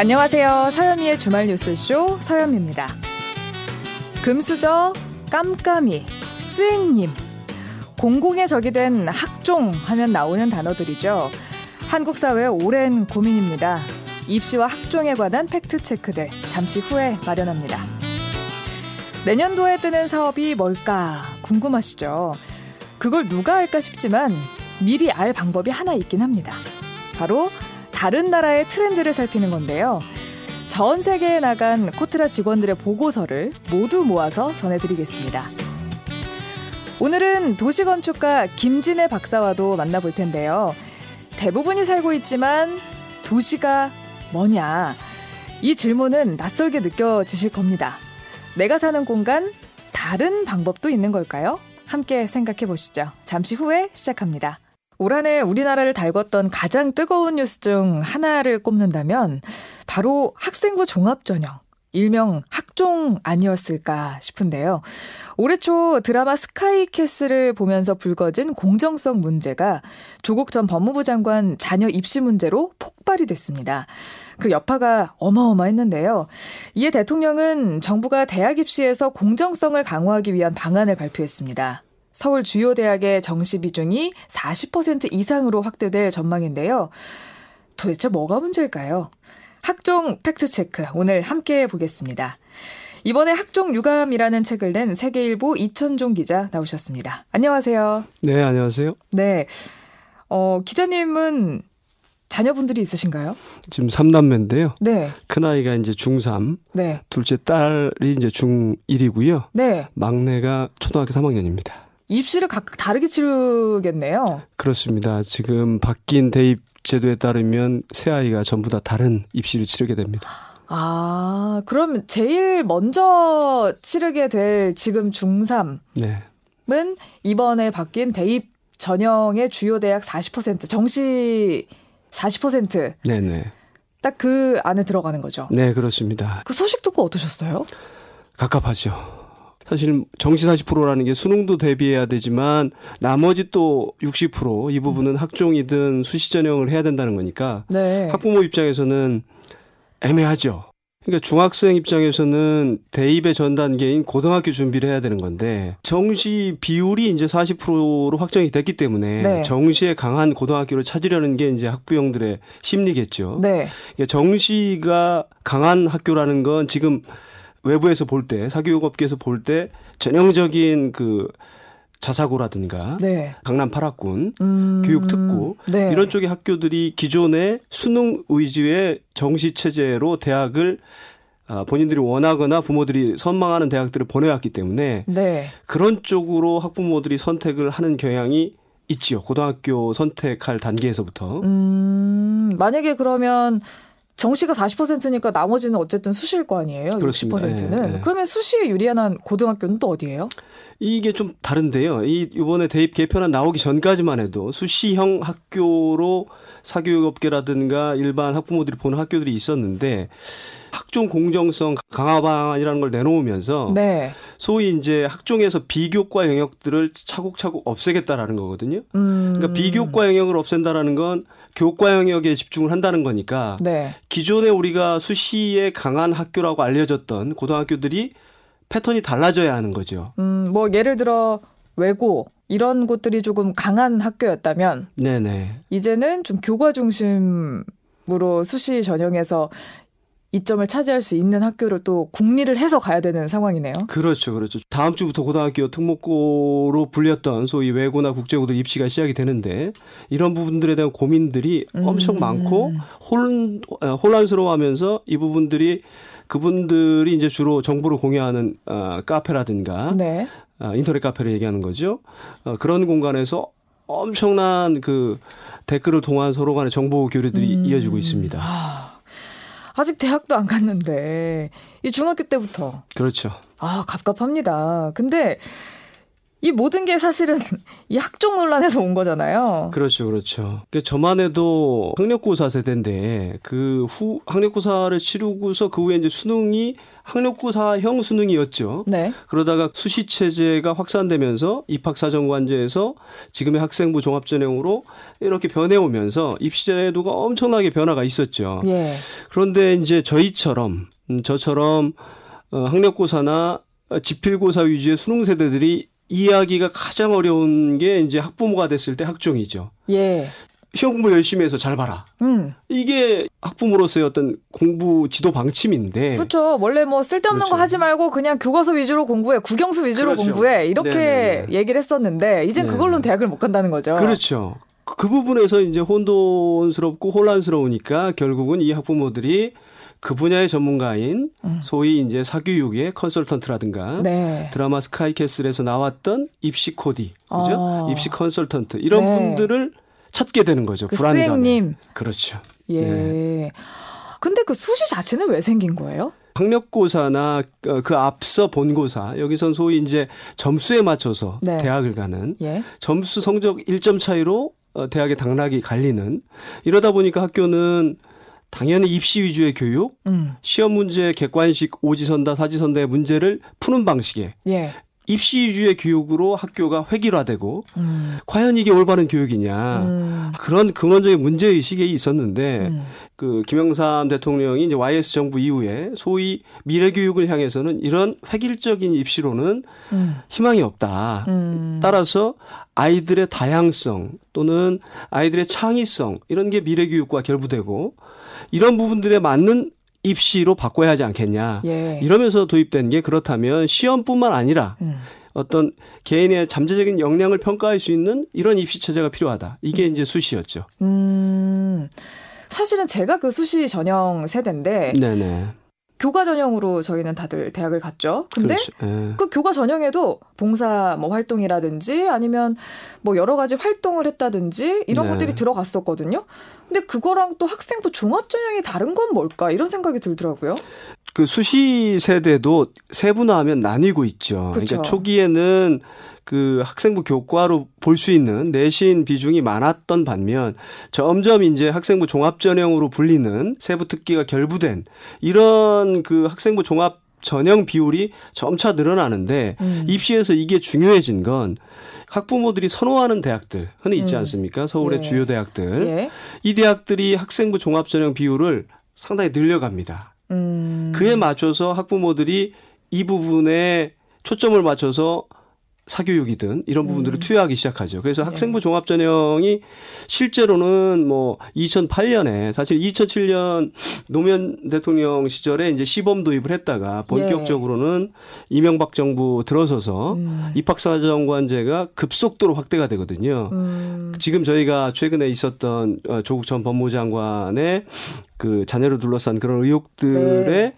안녕하세요. 서현미의 주말 뉴스쇼 서현미입니다. 금수저, 깜깜이, 스행님. 공공의 적이 된 학종 하면 나오는 단어들이죠. 한국 사회의 오랜 고민입니다. 입시와 학종에 관한 팩트체크들 잠시 후에 마련합니다. 내년도에 뜨는 사업이 뭘까 궁금하시죠? 그걸 누가 알까 싶지만 미리 알 방법이 하나 있긴 합니다. 바로 다른 나라의 트렌드를 살피는 건데요. 전 세계에 나간 코트라 직원들의 보고서를 모두 모아서 전해드리겠습니다. 오늘은 도시건축가 김진애 박사와도 만나볼 텐데요. 대부분이 살고 있지만 도시가 뭐냐? 이 질문은 낯설게 느껴지실 겁니다. 내가 사는 공간, 다른 방법도 있는 걸까요? 함께 생각해 보시죠. 잠시 후에 시작합니다. 올 한해 우리나라를 달궜던 가장 뜨거운 뉴스 중 하나를 꼽는다면 바로 학생부 종합전형, 일명 학종 아니었을까 싶은데요. 올해 초 드라마 스카이캐슬을 보면서 불거진 공정성 문제가 조국 전 법무부 장관 자녀 입시 문제로 폭발이 됐습니다. 그 여파가 어마어마했는데요. 이에 대통령은 정부가 대학 입시에서 공정성을 강화하기 위한 방안을 발표했습니다. 서울 주요 대학의 정시 비중이 40% 이상으로 확대될 전망인데요. 도대체 뭐가 문제일까요? 학종 팩트체크 오늘 함께 보겠습니다. 이번에 학종 유감이라는 책을 낸 세계일보 이천종 기자 나오셨습니다. 안녕하세요. 네, 안녕하세요. 네. 어, 기자님은 자녀분들이 있으신가요? 지금 3남매인데요. 네. 큰아이가 이제 중3, 네. 둘째 딸이 이제 중1이고요. 네. 막내가 초등학교 3학년입니다. 입시를 각각 다르게 치르겠네요. 그렇습니다. 지금 바뀐 대입 제도에 따르면 새 아이가 전부 다 다른 입시를 치르게 됩니다. 아, 그럼 제일 먼저 치르게 될 지금 중3은 네. 이번에 바뀐 대입 전형의 주요 대학 40% 정시 40% 네네. 딱 그 안에 들어가는 거죠. 네, 그렇습니다. 그 소식 듣고 어떠셨어요? 갑갑하죠. 사실 정시 40%라는 게 수능도 대비해야 되지만 나머지 또 60%이 부분은 학종이든 수시 전형을 해야 된다는 거니까 네. 학부모 입장에서는 애매하죠. 그러니까 중학생 입장에서는 대입의 전 단계인 고등학교 준비를 해야 되는 건데 정시 비율이 이제 40%로 확정이 됐기 때문에 네. 정시에 강한 고등학교를 찾으려는 게 이제 학부형들의 심리겠죠. 네. 그러니까 정시가 강한 학교라는 건 지금 외부에서 볼 때 사교육업계에서 볼 때 전형적인 그 자사고라든가 네. 강남 8학군 음, 교육특구 네. 이런 쪽의 학교들이 기존의 수능 위주의 정시 체제로 대학을 아, 본인들이 원하거나 부모들이 선망하는 대학들을 보내왔기 때문에 네. 그런 쪽으로 학부모들이 선택을 하는 경향이 있지요. 고등학교 선택할 단계에서부터. 음, 만약에 그러면 정시가 40%니까 나머지는 어쨌든 수시일 거 아니에요? 그렇습니다. 60%는. 예, 예. 그러면 수시에 유리한 고등학교는 또 어디예요? 이게 좀 다른데요. 이 이번에 대입 개편안 나오기 전까지만 해도 수시형 학교로 사교육업계라든가 일반 학부모들이 보는 학교들이 있었는데 학종 공정성 강화 방안이라는 걸 내놓으면서 네. 소위 이제 학종에서 비교과 영역들을 차곡차곡 없애겠다라는 거거든요. 음. 그러니까 비교과 영역을 없앤다라는 건 교과 영역에 집중을 한다는 거니까 네. 기존에 우리가 수시에 강한 학교라고 알려졌던 고등학교들이 패턴이 달라져야 하는 거죠. 음, 뭐 예를 들어 외고 이런 곳들이 조금 강한 학교였다면 네네. 이제는 좀 교과 중심으로 수시 전형에서 이점을 차지할 수 있는 학교를 또 국리를 해서 가야 되는 상황이네요. 그렇죠, 그렇죠. 다음 주부터 고등학교 특목고로 불렸던 소위 외고나 국제고들 입시가 시작이 되는데 이런 부분들에 대한 고민들이 음. 엄청 많고 혼, 어, 혼란스러워하면서 이 부분들이 그분들이 이제 주로 정보를 공유하는 어, 카페라든가 네. 어, 인터넷 카페를 얘기하는 거죠. 어, 그런 공간에서 엄청난 그 댓글을 통한 서로 간의 정보 교류들이 음. 이어지고 있습니다. 아, 아직 대학도 안 갔는데 이 중학교 때부터 그렇죠. 아 갑갑합니다. 근데 이 모든 게 사실은 이 학종 논란에서 온 거잖아요. 그렇죠, 그렇죠. 그러니까 저만 해도 학력고사 세대인데 그 후 학력고사를 치르고서 그 후에 이제 수능이 학력고사형 수능이었죠. 네. 그러다가 수시 체제가 확산되면서 입학사정관제에서 지금의 학생부 종합전형으로 이렇게 변해오면서 입시 제도가 엄청나게 변화가 있었죠. 예. 그런데 이제 저희처럼 음, 저처럼 어, 학력고사나 지필고사 위주의 수능 세대들이 이해하기가 가장 어려운 게 이제 학부모가 됐을 때 학종이죠. 예. 시험 공부 열심히 해서 잘 봐라. 음. 이게 학부모로서의 어떤 공부 지도 방침인데. 그렇죠. 원래 뭐 쓸데없는 그렇죠. 거 하지 말고 그냥 교과서 위주로 공부해, 국영수 위주로 그렇죠. 공부해 이렇게 네네네. 얘기를 했었는데 이젠 네. 그걸로는 대학을 못 간다는 거죠. 그렇죠. 그- 그 부분에서 이제 혼돈스럽고 혼란스러우니까 결국은 이 학부모들이 그 분야의 전문가인 음. 소위 이제 사교육의 컨설턴트라든가 네. 드라마 스카이캐슬에서 나왔던 입시 코디, 그죠? 어. 입시 컨설턴트 이런 네. 분들을 찾게 되는 거죠. 그 불안감에. 스님. 그렇죠. 예. 네. 근데 그 수시 자체는 왜 생긴 거예요? 학력고사나 어, 그 앞서 본고사 여기선 소위 이제 점수에 맞춰서 네. 대학을 가는 예. 점수 성적 1점 차이로 어, 대학의 당락이 갈리는 이러다 보니까 학교는 당연히 입시 위주의 교육, 음. 시험 문제 객관식 오지선다 사지선다의 문제를 푸는 방식의 예. 입시 위주의 교육으로 학교가 획일화되고 음. 과연 이게 올바른 교육이냐 음. 그런 근원적인 문제 의식이 있었는데 음. 그 김영삼 대통령이 이제 YS 정부 이후에 소위 미래 교육을 향해서는 이런 획일적인 입시로는 음. 희망이 없다. 음. 따라서 아이들의 다양성 또는 아이들의 창의성 이런 게 미래 교육과 결부되고 이런 부분들에 맞는 입시로 바꿔야 하지 않겠냐. 예. 이러면서 도입된 게 그렇다면 시험뿐만 아니라 음. 어떤 개인의 잠재적인 역량을 평가할 수 있는 이런 입시 체제가 필요하다. 이게 이제 수시였죠. 음. 사실은 제가 그 수시 전형 세대인데 네네. 교과 전형으로 저희는 다들 대학을 갔죠. 근데 그렇죠. 예. 그 교과 전형에도 봉사 뭐 활동이라든지 아니면 뭐 여러 가지 활동을 했다든지 이런 네. 것들이 들어갔었거든요. 근데 그거랑 또 학생부 종합 전형이 다른 건 뭘까 이런 생각이 들더라고요. 그 수시 세대도 세분화하면 나뉘고 있죠. 그쵸. 그러니까 초기에는 그 학생부 교과로 볼 수 있는 내신 비중이 많았던 반면 점점 이제 학생부 종합 전형으로 불리는 세부 특기가 결부된 이런 그 학생부 종합 전형 비율이 점차 늘어나는데 음. 입시에서 이게 중요해진 건 학부모들이 선호하는 대학들 흔히 있지 음. 않습니까? 서울의 예. 주요 대학들. 예. 이 대학들이 학생부 종합 전형 비율을 상당히 늘려갑니다. 음. 그에 맞춰서 학부모들이 이 부분에 초점을 맞춰서 사교육이든 이런 부분들을 음. 투여하기 시작하죠. 그래서 네. 학생부 종합전형이 실제로는 뭐 2008년에 사실 2007년 노무현 대통령 시절에 이제 시범 도입을 했다가 본격적으로는 이명박 정부 들어서서 예. 음. 입학사정관제가 급속도로 확대가 되거든요. 음. 지금 저희가 최근에 있었던 어, 조국 전 법무장관의 그 자녀를 둘러싼 그런 의혹들의 네.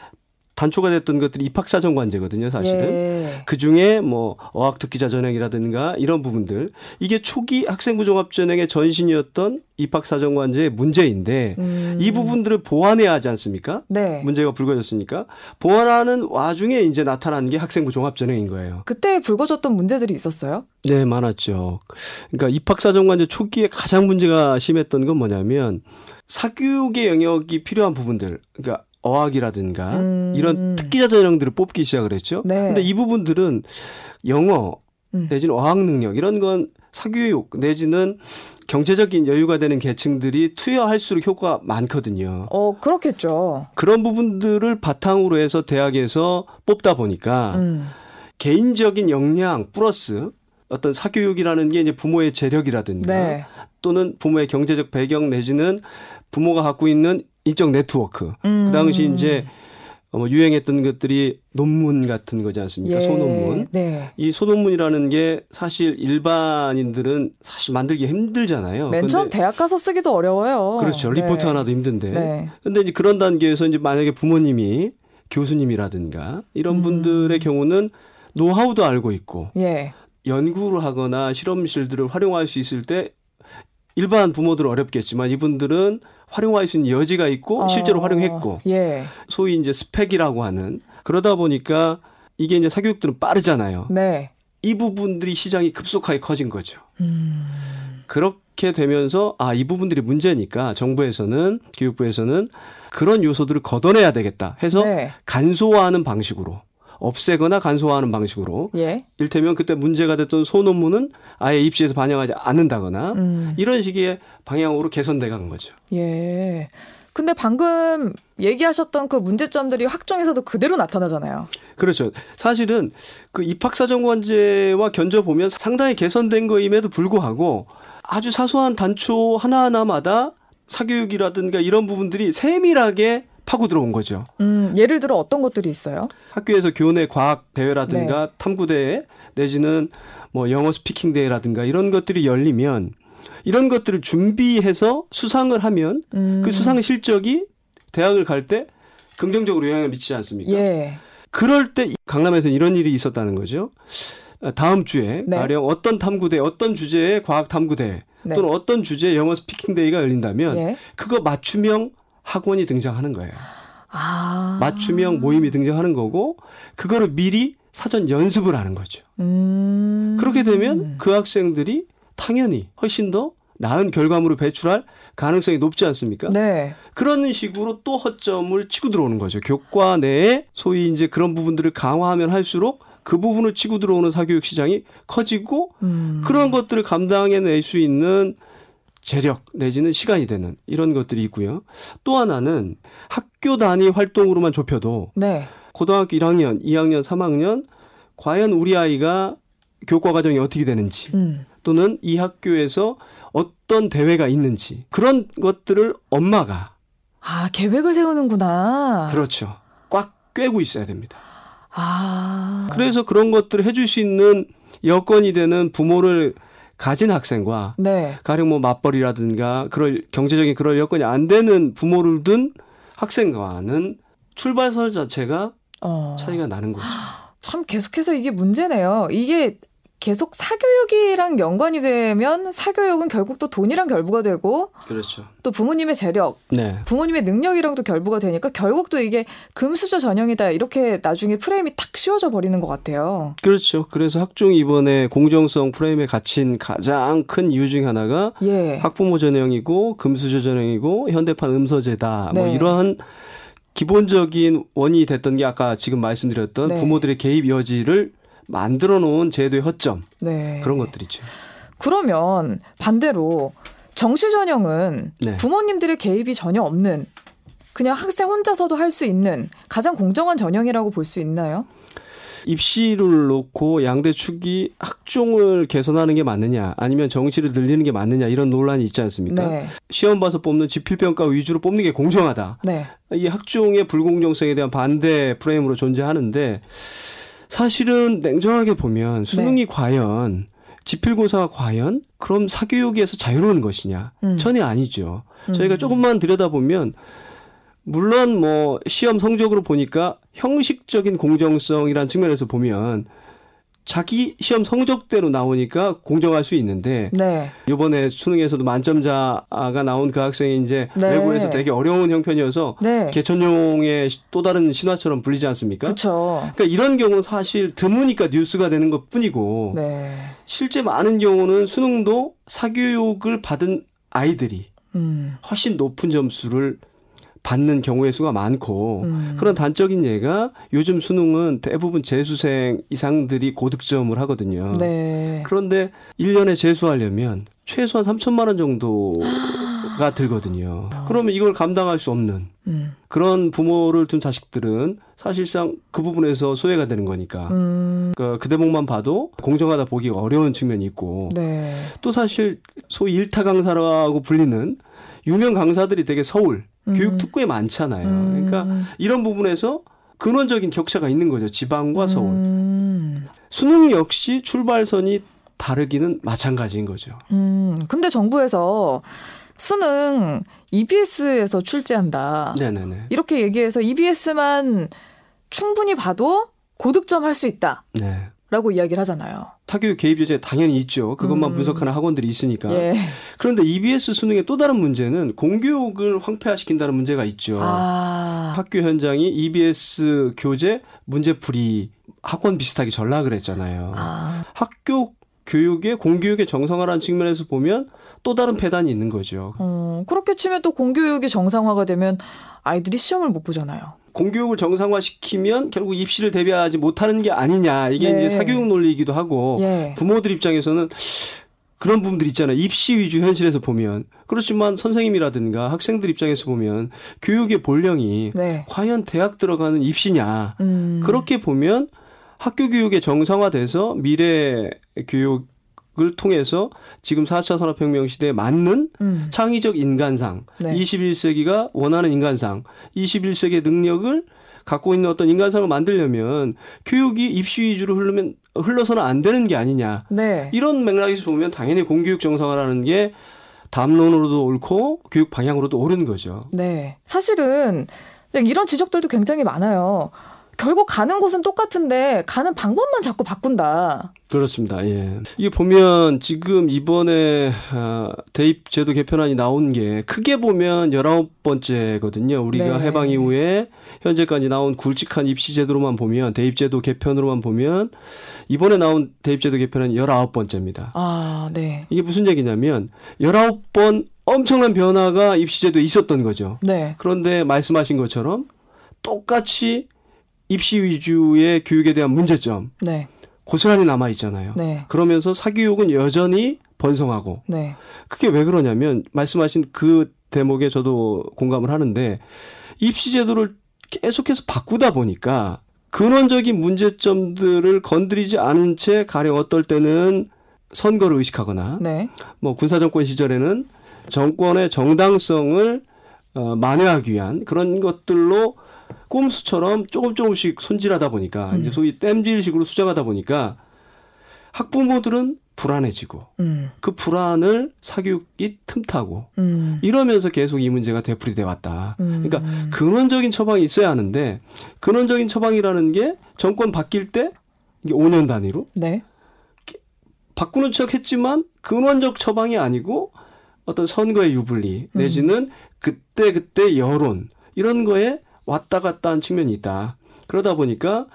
단초가 됐던 것들이 입학사정관제거든요, 사실은. 예. 그 중에 뭐 어학특기자 전형이라든가 이런 부분들 이게 초기 학생부 종합 전형의 전신이었던 입학사정관제의 문제인데 음. 이 부분들을 보완해야 하지 않습니까? 네. 문제가 불거졌으니까 보완하는 와중에 이제 나타난 게 학생부 종합 전형인 거예요. 그때 불거졌던 문제들이 있었어요? 네, 많았죠. 그러니까 입학사정관제 초기에 가장 문제가 심했던 건 뭐냐면 사교육의 영역이 필요한 부분들, 그러니까 어학이라든가 음. 이런 특기자 전형들을 뽑기 시작을 했죠. 네. 근데 이 부분들은 영어 음. 내지는 어학 능력 이런 건 사교육 내지는 경제적인 여유가 되는 계층들이 투여할수록 효과가 많거든요. 어, 그렇겠죠. 그런 부분들을 바탕으로 해서 대학에서 뽑다 보니까 음. 개인적인 역량 플러스 어떤 사교육이라는 게 이제 부모의 재력이라든가 네. 또는 부모의 경제적 배경 내지는 부모가 갖고 있는 인적 네트워크. 음. 그 당시 이제 뭐 유행했던 것들이 논문 같은 거지 않습니까? 소논문. 네. 이 소논문이라는 게 사실 일반인들은 사실 만들기 힘들잖아요. 맨 처음 대학 가서 쓰기도 어려워요. 그렇죠. 네. 리포트 하나도 힘든데. 네. 근데 이제 그런 단계에서 이제 만약에 부모님이 교수님이라든가 이런 음. 분들의 경우는 노하우도 알고 있고 예. 연구를 하거나 실험실들을 활용할 수 있을 때 일반 부모들은 어렵겠지만 이분들은 활용할 수 있는 여지가 있고 실제로 어, 활용했고 예. 소위 이제 스펙이라고 하는 그러다 보니까 이게 이제 사교육들은 빠르잖아요. 네. 이 부분들이 시장이 급속하게 커진 거죠. 음. 그렇게 되면서 아 이 부분들이 문제니까 정부에서는 교육부에서는 그런 요소들을 걷어내야 되겠다 해서 네. 간소화하는 방식으로 없애거나 간소화하는 방식으로 예. 일테면 그때 문제가 됐던 소논문은 아예 입시에서 반영하지 않는다거나 음. 이런 식의 방향으로 개선돼 간 거죠. 예. 근데 방금 얘기하셨던 그 문제점들이 학종에서도 그대로 나타나잖아요. 그렇죠. 사실은 그 입학사정관제와 견져 보면 상당히 개선된 거임에도 불구하고 아주 사소한 단초 하나하나마다 사교육이라든가 이런 부분들이 세밀하게 파고 들어온 거죠. 음, 예를 들어 어떤 것들이 있어요? 학교에서 교내 과학 대회라든가 네. 탐구 대회 내지는 뭐 영어 스피킹 대회라든가 이런 것들이 열리면 이런 것들을 준비해서 수상을 하면 음. 그 수상 실적이 대학을 갈 때 긍정적으로 영향을 미치지 않습니까? 예. 그럴 때 강남에서는 이런 일이 있었다는 거죠. 다음 주에 네. 가령 어떤 탐구대, 어떤 주제의 과학 탐구대 네. 또는 어떤 주제의 영어 스피킹 대회가 열린다면 예. 그거 맞춤형 학원이 등장하는 거예요. 아. 맞춤형 모임이 등장하는 거고 그거를 미리 사전 연습을 하는 거죠. 음. 그렇게 되면 그 학생들이 당연히 훨씬 더 나은 결과물을 배출할 가능성이 높지 않습니까? 네. 그런 식으로 또 허점을 치고 들어오는 거죠. 교과 내에 소위 이제 그런 부분들을 강화하면 할수록 그 부분을 치고 들어오는 사교육 시장이 커지고 음. 그런 것들을 감당해낼 수 있는 재력 내지는 시간이 되는 이런 것들이 있고요. 또 하나는 학교 단위 활동으로만 좁혀도 네. 고등학교 1학년, 2학년, 3학년 과연 우리 아이가 교과 과정이 어떻게 되는지 음. 또는 이 학교에서 어떤 대회가 있는지 그런 것들을 엄마가 아, 계획을 세우는구나. 그렇죠. 꽉 꿰고 있어야 됩니다. 아. 그래서 그런 것들을 해줄 수 있는 여건이 되는 부모를 가진 학생과 네. 가령 뭐 맞벌이라든가 그럴 경제적인 그럴 여건이 안 되는 부모를 둔 학생과는 출발선 자체가 어. 차이가 나는 거죠. 참 계속해서 이게 문제네요. 이게 계속 사교육이랑 연관이 되면 사교육은 결국 또 돈이랑 결부가 되고 그렇죠. 또 부모님의 재력, 네. 부모님의 능력이랑도 결부가 되니까 결국 또 이게 금수저 전형이다 이렇게 나중에 프레임이 탁 씌워져 버리는 것 같아요. 그렇죠. 그래서 학종이 이번에 공정성 프레임에 갇힌 가장 큰 이유 중 하나가 예. 학부모 전형이고 금수저 전형이고 현대판 음서제다. 뭐 네. 이러한 기본적인 원인이 됐던 게 아까 지금 말씀드렸던 네. 부모들의 개입 여지를 만들어 놓은 제도의 허점 네. 그런 것들이죠. 그러면 반대로 정시 전형은 네. 부모님들의 개입이 전혀 없는 그냥 학생 혼자서도 할 수 있는 가장 공정한 전형이라고 볼 수 있나요? 입시를 놓고 양대 축이 학종을 개선하는 게 맞느냐 아니면 정시를 늘리는 게 맞느냐 이런 논란이 있지 않습니까? 네. 시험 봐서 뽑는 지필평가 위주로 뽑는 게 공정하다. 네. 이 학종의 불공정성에 대한 반대 프레임으로 존재하는데 사실은 냉정하게 보면 수능이 과연 지필고사가 과연 그럼 사교육에서 자유로운 것이냐 음. 전혀 아니죠. 저희가 음. 조금만 들여다보면 물론 뭐 시험 성적으로 보니까 형식적인 공정성이라는 측면에서 보면 자기 시험 성적대로 나오니까 공정할 수 있는데 네. 이번에 수능에서도 만점자가 나온 그 학생이 이제 네. 외고에서 되게 어려운 형편이어서 네. 개천용의 또 다른 신화처럼 불리지 않습니까? 그렇죠. 그러니까 이런 경우는 사실 드무니까 뉴스가 되는 것 뿐이고 네. 실제 많은 경우는 수능도 사교육을 받은 아이들이 음. 훨씬 높은 점수를 받는 경우의 수가 많고 음. 그런 단적인 예가 요즘 수능은 대부분 재수생 이상들이 고득점을 하거든요. 네. 그런데 1년에 재수하려면 최소한 3천만 원 정도가 들거든요. 그러면 이걸 감당할 수 없는 음. 그런 부모를 둔 자식들은 사실상 그 부분에서 소외가 되는 거니까 음. 그, 그 대목만 봐도 공정하다 보기가 어려운 측면이 있고 네. 또 사실 소위 일타 강사라고 불리는 유명 강사들이 되게 서울 음. 교육 특구에 많잖아요. 음. 그러니까 이런 부분에서 근원적인 격차가 있는 거죠. 지방과 서울. 음. 수능 역시 출발선이 다르기는 마찬가지인 거죠. 음. 근데 정부에서 수능 EBS에서 출제한다. 네네네. 이렇게 얘기해서 EBS만 충분히 봐도 고득점 할 수 있다. 네. 라고 이야기를 하잖아요. 타교육 개입 제재 당연히 있죠. 그것만 음. 분석하는 학원들이 있으니까. 예. 그런데 EBS 수능의 또 다른 문제는 공교육을 황폐화시킨다는 문제가 있죠. 아. 학교 현장이 EBS 교재 문제풀이 학원 비슷하게 전락을 했잖아요. 아, 학교 교육의 공교육의 정상화라는 측면에서 보면 또 다른 폐단이 있는 거죠. 어, 그렇게 치면 또 공교육이 정상화가 되면 아이들이 시험을 못 보잖아요. 공교육을 정상화시키면 결국 입시를 대비하지 못하는 게 아니냐. 이게 네. 이제 사교육 논리이기도 하고 예. 부모들 입장에서는 그런 부분들 있잖아요. 입시 위주 현실에서 보면 그렇지만 선생님이라든가 학생들 입장에서 보면 교육의 본령이 네. 과연 대학 들어가는 입시냐. 음. 그렇게 보면 학교 교육의 정상화돼서 미래 교육 을 통해서 지금 4차 산업혁명 시대에 맞는 음. 창의적 인간상, 네. 21세기가 원하는 인간상, 21세기의 능력을 갖고 있는 어떤 인간상을 만들려면 교육이 입시 위주로 흐르면 흘러서는 안 되는 게 아니냐. 네. 이런 맥락에서 보면 당연히 공교육 정상화라는 게 담론으로도 옳고 교육 방향으로도 옳은 거죠. 네. 사실은 이런 지적들도 굉장히 많아요. 결국 가는 곳은 똑같은데 가는 방법만 자꾸 바꾼다. 그렇습니다. 예. 이게 보면 지금 이번에 아, 대입 제도 개편안이 나온 게 크게 보면 19번째거든요. 우리가 네. 해방 이후에 현재까지 나온 굵직한 입시 제도로만 보면 대입 제도 개편으로만 보면 이번에 나온 대입 제도 개편은 19번째입니다. 아, 네. 이게 무슨 얘기냐면 19번 엄청난 변화가 입시 제도에 있었던 거죠. 네. 그런데 말씀하신 것처럼 똑같이 입시 위주의 교육에 대한 문제점 네. 고스란히 남아 있잖아요. 네. 그러면서 사교육은 여전히 번성하고 네. 그게 왜 그러냐면 말씀하신 그 대목에 저도 공감을 하는데 입시 제도를 계속해서 바꾸다 보니까 근원적인 문제점들을 건드리지 않은 채 가령 어떨 때는 선거를 의식하거나 네. 뭐 군사 정권 시절에는 정권의 정당성을 어, 만회하기 위한 그런 것들로 꼼수처럼 조금 조금씩 손질하다 보니까 음. 이제 소위 땜질식으로 수정하다 보니까 학부모들은 불안해지고 음. 그 불안을 사교육이 틈타고 음. 이러면서 계속 이 문제가 되풀이돼 왔다. 음. 그러니까 근원적인 처방이 있어야 하는데 근원적인 처방이라는 게 정권 바뀔 때 이게 5년 단위로 네. 바꾸는 척 했지만 근원적 처방이 아니고 어떤 선거의 유불리 내지는 그때 그때 여론 이런 거에 왔다 갔다 한 측면이 있다. 그러다 보니까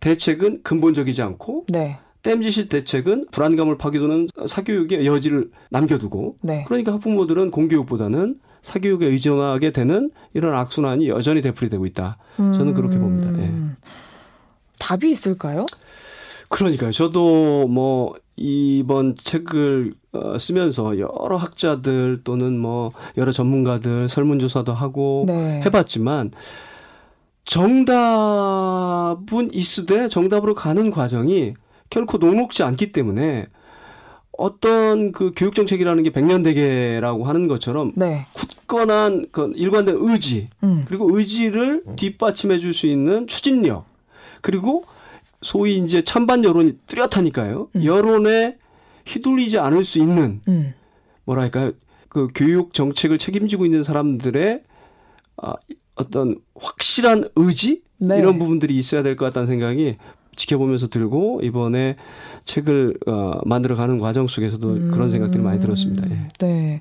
대책은 근본적이지 않고 네. 땜짓이 대책은 불안감을 파기도는 사교육의 여지를 남겨두고 네. 그러니까 학부모들은 공교육보다는 사교육에 의존하게 되는 이런 악순환이 여전히 되풀이되고 있다. 저는 그렇게 봅니다. 예. 음. 답이 있을까요? 그러니까요. 저도 뭐 이번 책을 어, 쓰면서 여러 학자들 또는 뭐 여러 전문가들 설문조사도 하고 네. 해봤지만 정답은 있으되 정답으로 가는 과정이 결코 녹록지 않기 때문에 어떤 그 교육 정책이라는 게 백년대계라고 하는 것처럼 네. 굳건한 그 일관된 의지 음. 그리고 의지를 뒷받침해 줄 수 있는 추진력 그리고 소위 이제 찬반 여론이 뚜렷하니까요. 음. 여론에 휘둘리지 않을 수 있는 음. 뭐랄까요 그 교육 정책을 책임지고 있는 사람들의 아, 어떤 확실한 의지 네. 이런 부분들이 있어야 될 것 같다는 생각이 지켜보면서 들고 이번에 책을 어, 만들어가는 과정 속에서도 그런 생각들이 많이 들었습니다. 예. 네.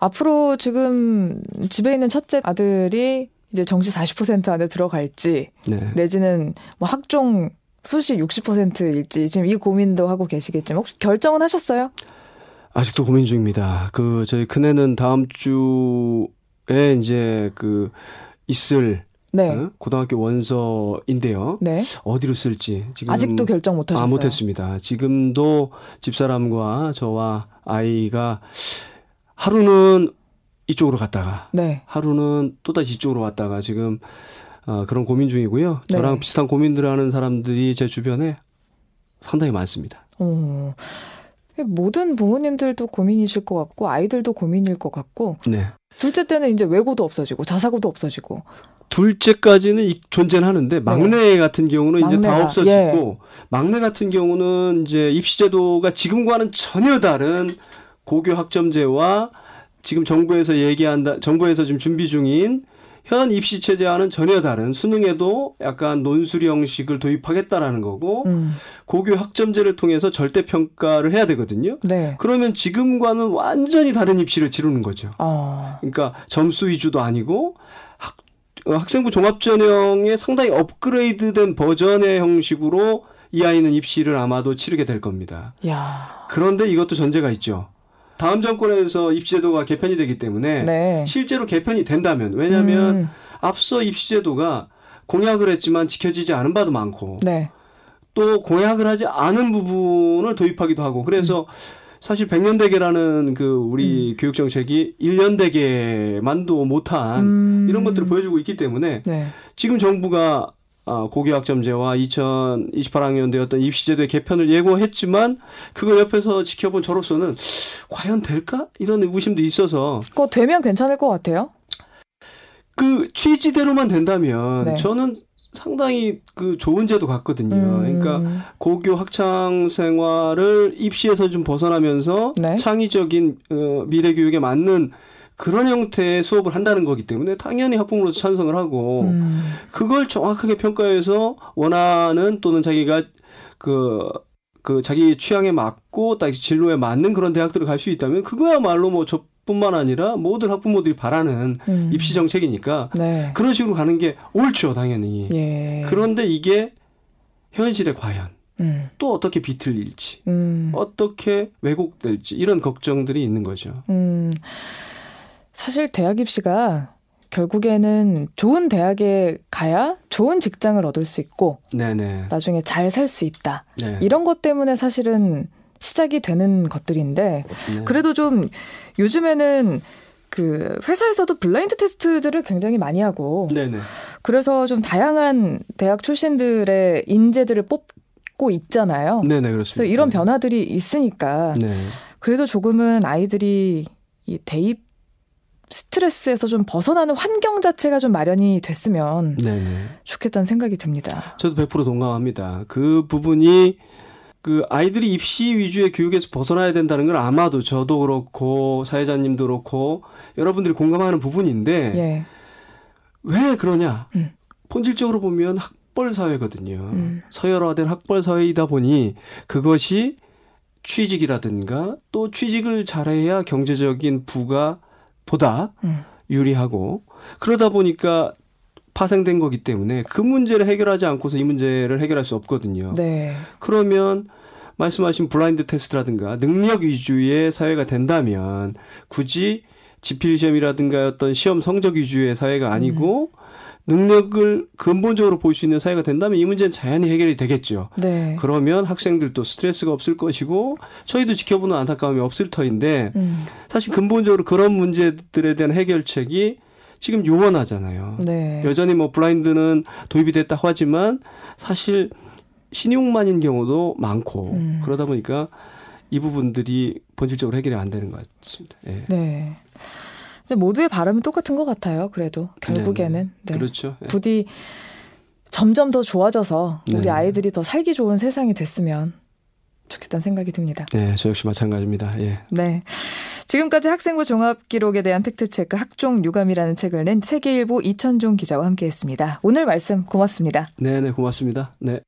앞으로 지금 집에 있는 첫째 아들이 이제 정시 40% 안에 들어갈지 네. 내지는 뭐 학종 수시 60%일지 지금 이 고민도 하고 계시겠지만 혹시 결정은 하셨어요? 아직도 고민 중입니다. 그 저희 큰애는 다음 주에 이제 그 있을 네. 어? 고등학교 원서인데요. 네. 어디로 쓸지 지금 아직도 결정 못 하셨어요. 아, 못 했습니다. 지금도 집사람과 저와 아이가 하루는 이쪽으로 갔다가 네. 하루는 또다시 이쪽으로 왔다가 지금 어, 그런 고민 중이고요. 네. 저랑 비슷한 고민들을 하는 사람들이 제 주변에 상당히 많습니다. 어. 모든 부모님들도 고민이실 것 같고 아이들도 고민일 것 같고 네. 둘째 때는 이제 외고도 없어지고 자사고도 없어지고 둘째까지는 이- 존재는 하는데 막내 같은 경우는 이제 다 네. 막내가, 없어지고 예. 막내 같은 경우는 이제 입시제도가 지금과는 전혀 다른 고교 학점제와 지금 정부에서 얘기한다 정부에서 지금 준비 중인 현 입시 체제와는 전혀 다른 수능에도 약간 논술이 형식을 도입하겠다라는 거고 음. 고교 학점제를 통해서 절대 평가를 해야 되거든요. 네. 그러면 지금과는 완전히 다른 입시를 치르는 거죠. 어. 그러니까 점수 위주도 아니고 학, 어, 학생부 종합전형의 상당히 업그레이드된 버전의 형식으로 이 아이는 입시를 아마도 치르게 될 겁니다. 야. 그런데 이것도 전제가 있죠. 다음 정권에서 입시제도가 개편이 되기 때문에 네. 실제로 개편이 된다면 왜냐하면 음, 앞서 입시제도가 공약을 했지만 지켜지지 않은 바도 많고 네. 또 공약을 하지 않은 부분을 도입하기도 하고 그래서 사실 백년 대계라는 그 우리 교육 정책이 일년 대계만도 못한 음. 이런 것들을 보여주고 있기 때문에 네. 지금 정부가 아, 고교학점제와 2028학년도에 어떤 입시제도의 개편을 예고했지만 그걸 옆에서 지켜본 저로서는 과연 될까? 이런 의구심도 있어서 그거 되면 괜찮을 것 같아요. 그 취지대로만 된다면 네. 저는 상당히 그 좋은 제도 같거든요. 음. 그러니까 고교 학창 생활을 입시에서 좀 벗어나면서 네. 창의적인 어, 미래 교육에 맞는 그런 형태의 수업을 한다는 거기 때문에 당연히 학부모로서 찬성을 하고 음. 그걸 정확하게 평가해서 원하는 또는 자기가 그, 그 자기 취향에 맞고 딱 진로에 맞는 그런 대학들을 갈 수 있다면 그거야말로 뭐 저뿐만 아니라 모든 학부모들이 바라는 음. 입시 정책이니까 네. 그런 식으로 가는 게 옳죠, 당연히. 예. 그런데 이게 현실에 과연 음. 또 어떻게 비틀릴지, 음. 어떻게 왜곡될지 이런 걱정들이 있는 거죠. 음. 사실 대학 입시가 결국에는 좋은 대학에 가야 좋은 직장을 얻을 수 있고 네네. 나중에 잘 살 수 있다. 네. 이런 것 때문에 사실은 시작이 되는 것들인데 네. 그래도 좀 요즘에는 그 회사에서도 블라인드 테스트들을 굉장히 많이 하고 네네. 그래서 좀 다양한 대학 출신들의 인재들을 뽑고 있잖아요. 네네 그렇습니다. 그래서 이런 변화들이 있으니까 네. 그래도 조금은 아이들이 이 대입 스트레스에서 좀 벗어나는 환경 자체가 좀 마련이 됐으면 네네. 좋겠다는 생각이 듭니다. 저도 100% 동감합니다. 그 부분이 그 아이들이 입시 위주의 교육에서 벗어나야 된다는 건 아마도 저도 그렇고 사회자님도 그렇고 여러분들이 공감하는 부분인데 예. 왜 그러냐? 음. 본질적으로 보면 학벌 사회거든요. 음. 서열화된 학벌 사회이다 보니 그것이 취직이라든가 또 취직을 잘해야 경제적인 부가 보다 음. 유리하고 그러다 보니까 파생된 거기 때문에 그 문제를 해결하지 않고서 이 문제를 해결할 수 없거든요. 네. 그러면 말씀하신 블라인드 테스트라든가 능력 위주의 사회가 된다면 굳이 지필 시험이라든가 어떤 시험 성적 위주의 사회가 아니고 능력을 근본적으로 볼 수 있는 사회가 된다면 이 문제는 자연히 해결이 되겠죠. 네. 그러면 학생들도 스트레스가 없을 것이고 저희도 지켜보는 안타까움이 없을 터인데 음. 사실 근본적으로 그런 문제들에 대한 해결책이 지금 요원하잖아요. 네. 여전히 뭐 블라인드는 도입이 됐다고 하지만 사실 신용만인 경우도 많고 음. 그러다 보니까 이 부분들이 본질적으로 해결이 안 되는 것 같습니다. 예. 네. 모두의 바람은 똑같은 것 같아요. 그래도 결국에는 네. 그렇죠. 예. 부디 점점 더 좋아져서 우리 네. 아이들이 더 살기 좋은 세상이 됐으면 좋겠다는 생각이 듭니다. 네, 저 역시 마찬가지입니다. 예. 네. 지금까지 학생부 종합 기록에 대한 팩트체크 학종 유감이라는 책을 낸 세계일보 이천종 기자와 함께했습니다. 오늘 말씀 고맙습니다. 네, 네, 고맙습니다. 네.